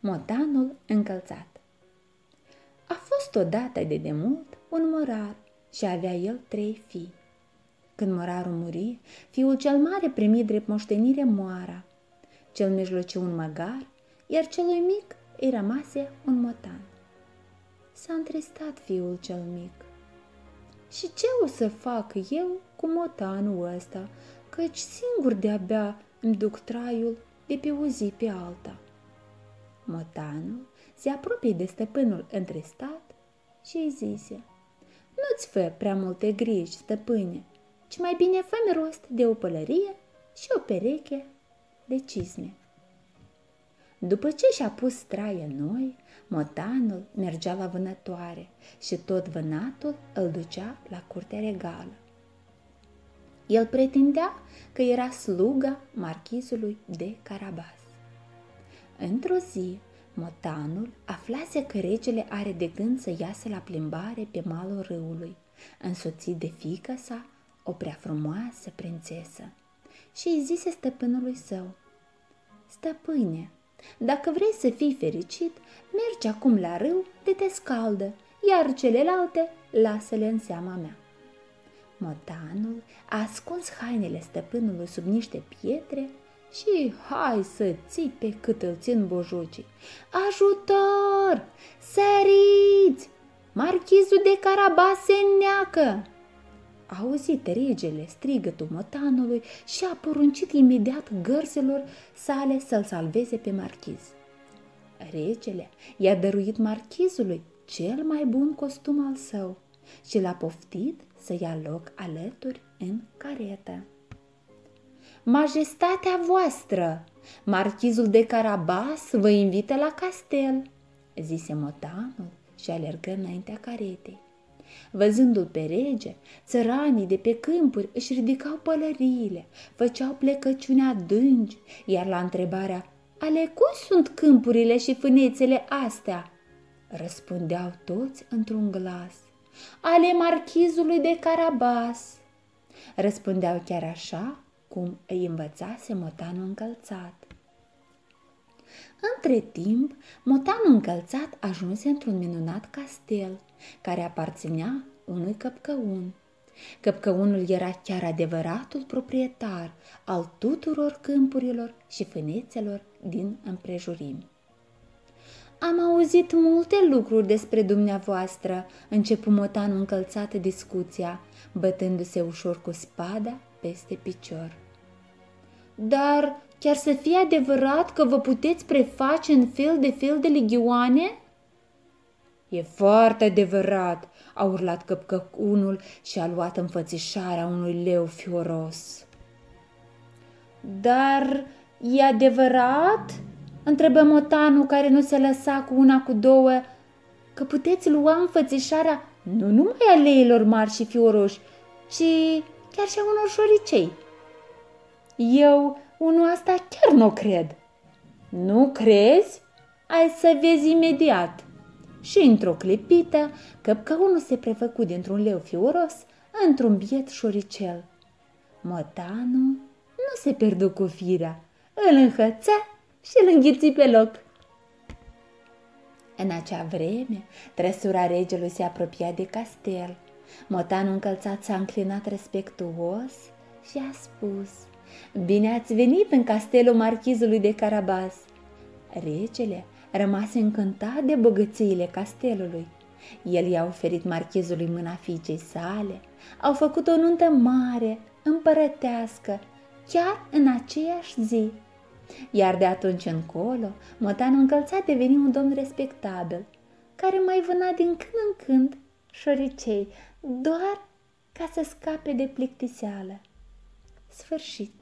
Motanul încălțat A fost odată de demult un morar și avea el trei fii. Când morarul muri, fiul cel mare primi drept moștenire moara, cel mijlociu un măgar, iar celui mic îi rămase un motan. S-a întristat fiul cel mic. Și ce o să fac eu cu motanul ăsta, căci singur de-abia îmi duc traiul de pe o zi pe alta. Motanul se apropie de stăpânul întristat și îi zise, Nu-ți fă prea multe griji, stăpâne, ci mai bine fă rost de o pălărie și o pereche de cizme. După ce și-a pus straie noi, motanul mergea la vânătoare și tot vânatul îl ducea la curtea regală. El pretindea că era sluga marchizului de Carabas. Într-o zi, motanul aflase că regele are de gând să iasă la plimbare pe malul râului, însoțit de fica sa, o prea frumoasă prințesă, și îi zise stăpânului său, Stăpâne, dacă vrei să fii fericit, mergi acum la râu de te scaldă, iar celelalte lasă-le în seama mea. Motanul a ascuns hainele stăpânului sub niște pietre și hai să țipe cât îl țin bojocii. Ajutor! Săriți! Marchizul de Carabas se neacă! A auzit regele strigătul motanului și a poruncit imediat gărselor sale să-l salveze pe marchiz. Regele i-a dăruit marchizului cel mai bun costum al său și l-a poftit să ia loc alături în caretă. Majestatea voastră, marchizul de Carabas vă invită la castel, zise motanul și alergă înaintea caretei. Văzându-l pe rege, țăranii de pe câmpuri își ridicau pălăriile, făceau plecăciune adânci, iar la întrebarea ale cui sunt câmpurile și fânețele astea? Răspundeau toți într-un glas. Ale marchizului de Carabas. Răspundeau chiar așa cum îi învățase motanul încălțat. Între timp, motanul încălțat ajunse într-un minunat castel, care aparținea unui căpcăun. Căpcăunul era chiar adevăratul proprietar al tuturor câmpurilor și fânețelor din împrejurimi. Am auzit multe lucruri despre dumneavoastră, începu motanul încălțată discuția, bătându-se ușor cu spada peste picior. Dar chiar să fie adevărat că vă puteți preface în fel de fel de legioane? E foarte adevărat, a urlat căpcăcunul și a luat înfățișarea unui leu fioros. Dar e adevărat? întrebă motanul care nu se lăsa cu una cu două, că puteți lua înfățișarea nu numai a leilor mari și fioroși, ci chiar și a unor șoricei. Eu, unul asta chiar nu cred. Nu crezi? Ai să vezi imediat. Și într-o clipită, căpcăunul se prefăcu dintr-un leu fioros într-un biet șoricel. Motanul nu se pierdu cu firea, îl înhățea și îl înghiți pe loc. În acea vreme, trăsura regelui se apropia de castel. Motanul încălțat s-a înclinat respectuos și a spus Bine ați venit în castelul marchizului de Carabas. Regele rămase încântat de bogățiile castelului. El i-a oferit marchizului mâna fiicei sale, au făcut o nuntă mare, împărătească, chiar în aceeași zi. Iar de atunci încolo, motanul încălțat deveni un domn respectabil, care mai vâna din când în când șoricei, doar ca să scape de plictiseală. Sfârșit.